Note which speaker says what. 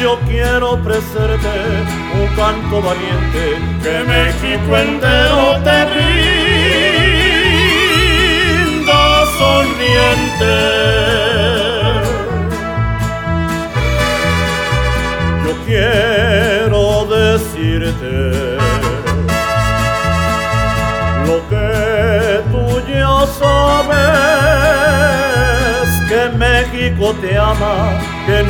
Speaker 1: yo quiero ofrecerte un canto valiente que México entero te rinda sonriente. Yo quiero decirte lo que tú ya sabes, que México te ama, que